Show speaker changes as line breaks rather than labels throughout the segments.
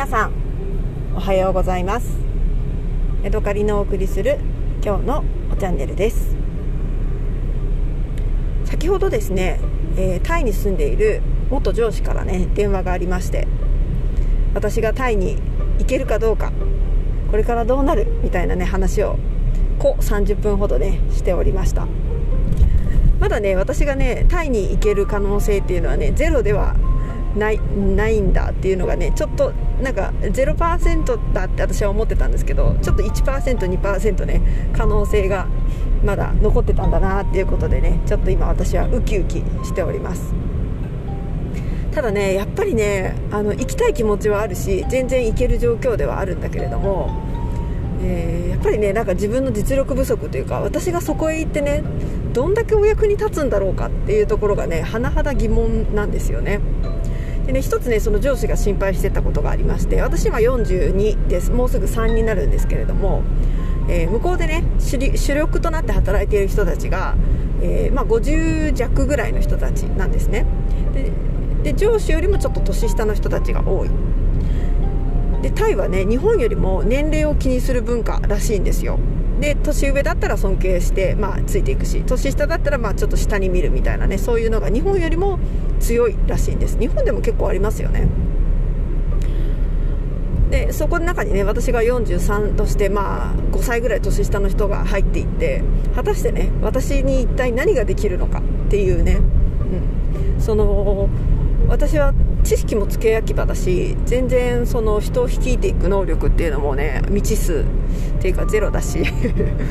皆さんおはようございます。江戸カリのお送りする今日のおチャンネルです。先ほどですね、えー、タイに住んでいる元上司からね電話がありまして私がタイに行けるかどうかこれからどうなる？みたいなね話をこ30分ほどねしておりました。まだね私がねタイに行ける可能性っていうのはねゼロではないないんだっていうのがねちょっとなんか0%だって私は思ってたんですけどちょっと 1%2% ね可能性がまだ残ってたんだなっていうことでねちょっと今私はウキウキしております。ただねやっぱりねあの行きたい気持ちはあるし全然行ける状況ではあるんだけれども、えー、やっぱりねなんか自分の実力不足というか私がそこへ行ってねどんだけお役に立つんだろうかっていうところがね甚だ疑問なんですよね。でね一つねその上司が心配してたことがありまして私今42です。もうすぐ3になるんですけれども、えー、向こうでね主力となって働いている人たちが、えー、まあ、50弱ぐらいの人たちなんですね。で上司よりもちょっと年下の人たちが多い。でタイはね日本よりも年齢を気にする文化らしいんですよ。で年上だったら尊敬して、まあ、ついていくし年下だったらまあちょっと下に見るみたいなねそういうのが日本よりも強いらしいんです。日本でも結構ありますよね。でそこの中にね私が43としてまあ5歳ぐらい年下の人が入っていって果たしてね私に一体何ができるのかっていうね、うん、その私は知識もつけ焼き場だし全然その人を率いていく能力っていうのもね未知数っていうかゼロだし。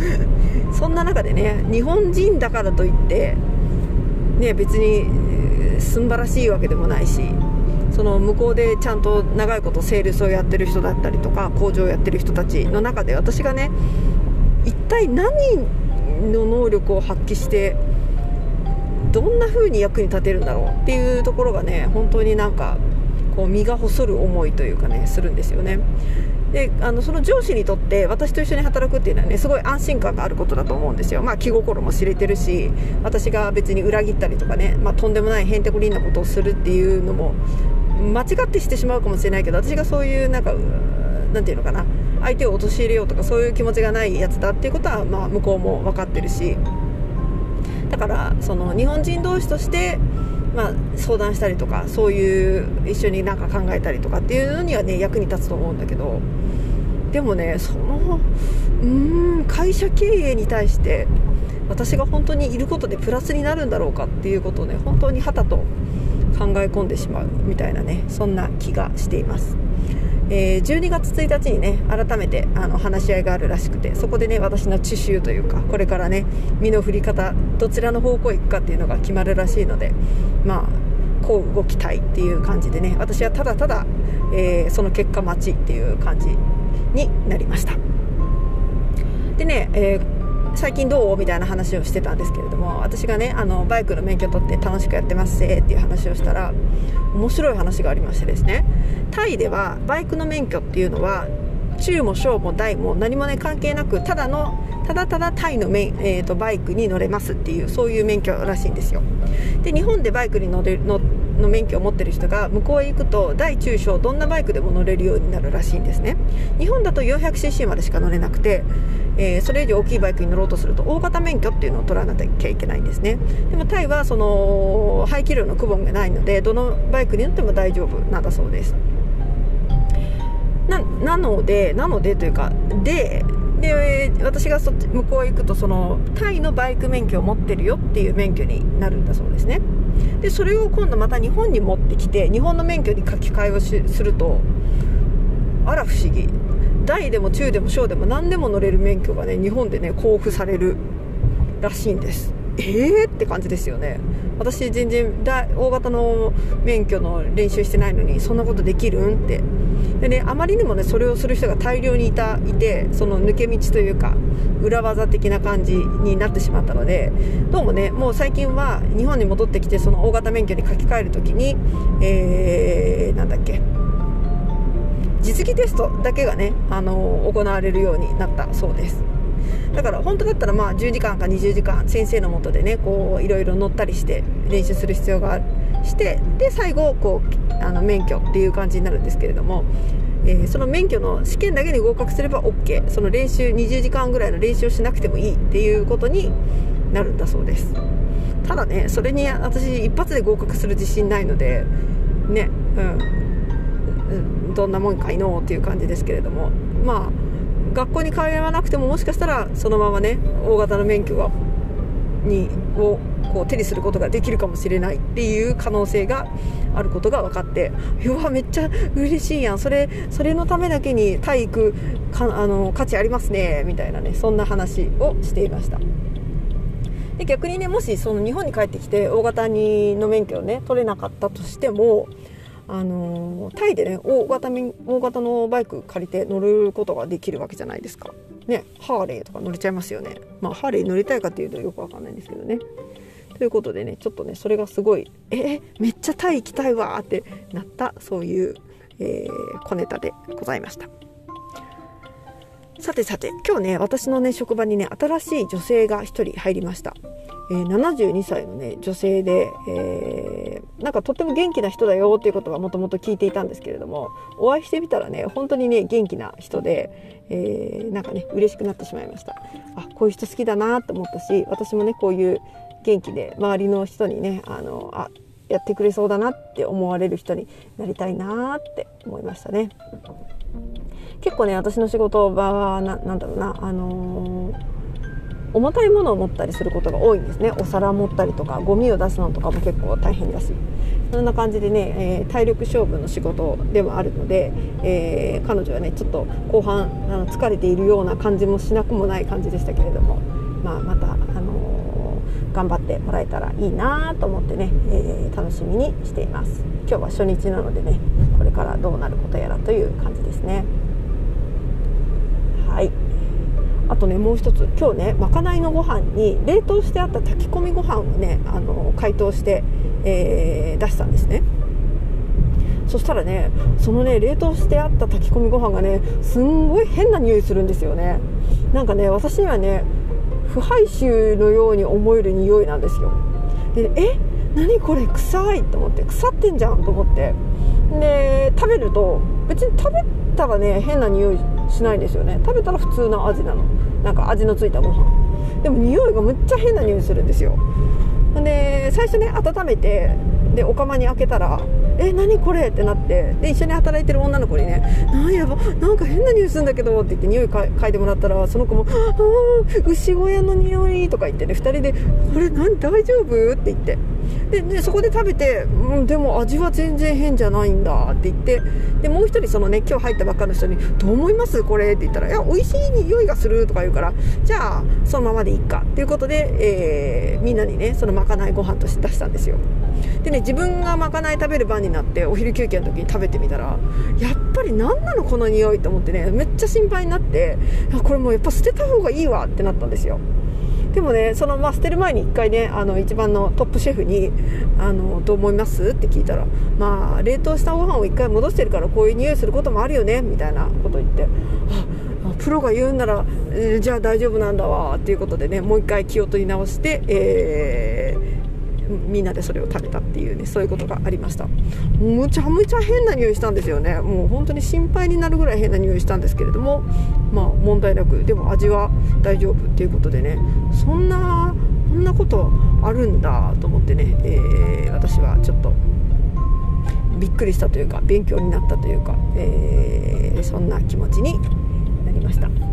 そんな中でね日本人だからといってね別にすんばらしいわけでもないしその向こうでちゃんと長いことセールスをやってる人だったりとか工場をやってる人たちの中で私がね一体何の能力を発揮してどんな風に役に立てるんだろうっていうところがね本当になんかこう身が細る思いというかねするんですよね。であのその上司にとって私と一緒に働くっていうのはねすごい安心感があることだと思うんですよ、まあ、気心も知れてるし私が別に裏切ったりとかね、まあ、とんでもないへんてこりんなことをするっていうのも間違ってしてしまうかもしれないけど私がそういうなんかなんていうのかな相手を陥れようとかそういう気持ちがないやつだっていうことは、まあ、向こうも分かってるし。だからその日本人同士として、まあ、相談したりとかそういう一緒になんか考えたりとかっていうのにはね役に立つと思うんだけどでもねそのうん会社経営に対して私が本当にいることでプラスになるんだろうかっていうことをね本当にはたと考え込んでしまうみたいなねそんな気がしています。えー、12月1日にね改めてあの話し合いがあるらしくてそこでね私の知習というかこれからね身の振り方どちらの方向へ行くかっていうのが決まるらしいのでまあこう動きたいっていう感じでね私はただただ、えー、その結果待ちっていう感じになりました。でね、えー最近どう？みたいな話をしてたんですけれども私がねあのバイクの免許取って楽しくやってますせっていう話をしたら面白い話がありましてですね。タイではバイクの免許っていうのは中も小も大も何もね関係なくただのただただタイの、えーと、バイクに乗れますっていうそういう免許らしいんですよ。で日本でバイクに乗れのの免許を持ってる人が向こうへ行くと大中小どんなバイクでも乗れるようになるらしいんですね。日本だと 400cc までしか乗れなくて、えー、それ以上大きいバイクに乗ろうとすると大型免許っていうのを取らなきゃいけないんですね。でもタイはその排気量の区分がないのでどのバイクに乗っても大丈夫なんだそうです。ななのでなのでというかでで私がそっち向こう行くとそのタイのバイク免許を持ってるよっていう免許になるんだそうですね。でそれを今度また日本に持ってきて日本の免許に書き換えをするとあら不思議。大でも中でも小でも何でも乗れる免許がね日本でね交付されるらしいんです。えーって感じですよね。私全然大型の免許の練習してないのにそんなことできるんって。でねあまりにもねそれをする人が大量にいたいてその抜け道というか裏技的な感じになってしまったのでどうもねもう最近は日本に戻ってきてその大型免許に書き換える時にえー、なんだっけ実技テストだけがね、あの行われるようになったそうです。だから本当だったらまあ10時間か20時間先生のもとでねこういろいろ乗ったりして練習する必要があるしてで最後こうあの免許っていう感じになるんですけれどもえー、その免許の試験だけに合格すれば OK その練習20時間ぐらいの練習をしなくてもいいっていうことになるんだそうです。ただねそれに私一発で合格する自信ないのでねうんどんなもんかいのっていう感じですけれどもまあ学校に通わなくてももしかしたらそのままね大型の免許はにをこう手にすることができるかもしれないっていう可能性があることが分かってうわめっちゃ嬉しいやん。それそれのためだけに体育かあの価値ありますねみたいなねそんな話をしていました。で逆にねもしその日本に帰ってきて大型にの免許をね取れなかったとしてもあのタイでね大型大型のバイク借りて乗ることができるわけじゃないですか。ね、ハーレーとか乗れちゃいますよね。まあ、ハーレー乗りたいかっていうとよくわかんないんですけどね。ということでね、ちょっとね、それがすごい、えめっちゃタイ行きたいわってなった、そういう、えー、小ネタでございました。さてさて、今日ね、私のね、職場にね、新しい女性が1人入りました。え、72歳のね女性で、えー、なんかとっても元気な人だよっていうことはもともと聞いていたんですけれどもお会いしてみたらね本当にね元気な人で、えー、なんかね嬉しくなってしまいました。あこういう人好きだなと思ったし私もねこういう元気で周りの人にねあのあやってくれそうだなって思われる人になりたいなって思いましたね。結構ね私の仕事場はななんだろうなあのー重たいものを持ったりすることが多いんですね。お皿持ったりとかゴミを出すのとかも結構大変だし。そんな感じでね、えー、体力勝負の仕事でもあるので、えー、彼女はねちょっと後半あの疲れているような感じもしなくもない感じでしたけれども、まあ、また、あのー、頑張ってもらえたらいいなと思ってね、え楽しみにしています。今日は初日なのでねこれからどうなることやらという感じですねはいあとねもう一つ今日ねまかないのご飯に冷凍してあった炊き込みご飯をねあの解凍して、えー、出したんですね。そしたらねそのね冷凍してあった炊き込みご飯がねすんごい変な匂いするんですよね。なんかね私にはね腐敗臭のように思える匂いなんですよ。でえ何これ臭い？と思って腐ってんじゃんと思って。で食べると別に食べたらね変な匂いしないんですよね。食べたら普通の味なの。なんか味のついたご飯。でも匂いがむっちゃ変な匂いするんですよ。で最初ね温めてでお釜に開けたら「え何これ?」ってなってで一緒に働いてる女の子にね「なんやばなんか変な匂いするんだけど」って言って匂い嗅いでもらったらその子も「ああ牛小屋の匂い」とか言ってね2人で「これ何？大丈夫?」って言って。ででそこで食べて、うん、でも味は全然変じゃないんだって言ってでもう一人そのね今日入ったばっかの人に「どう思います？これ?」って言ったら「いや美味しい匂いがする」とか言うからじゃあそのままでいいかっていうことで、えー、みんなにねそのまかないご飯として出したんですよでね自分がまかない食べる番になってお昼休憩の時に食べてみたらやっぱり何なのこの匂いと思ってねめっちゃ心配になってこれもうやっぱ捨てた方がいいわってなったんですよでもねその、まあ、捨てる前に1回ねあの一番のトップシェフにあの「どう思います?」って聞いたら「まあ冷凍したご飯を1回戻してるからこういう匂いすることもあるよね」みたいなこと言ってあプロが言うんなら、えー、じゃあ大丈夫なんだわっていうことでねもう1回気を取り直して、えーみんなでそれを食べたっていうねそういうことがありました。むちゃむちゃ変な匂いしたんですよね。もう本当に心配になるぐらい変な匂いしたんですけれどもまあ問題なくでも味は大丈夫っていうことでね。そんなこんなことあるんだと思ってね、えー、私はちょっとびっくりしたというか勉強になったというか、えー、そんな気持ちになりました。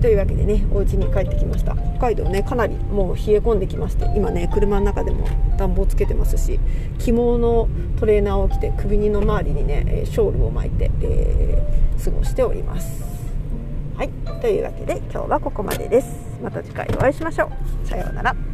というわけでねお家に帰ってきました。北海道ねかなりもう冷え込んできまして今ね車の中でも暖房つけてますし着物のトレーナーを着て首にの周りにねショールを巻いて、えー、過ごしております。はい。というわけで今日はここまでです。また次回お会いしましょう。さようなら。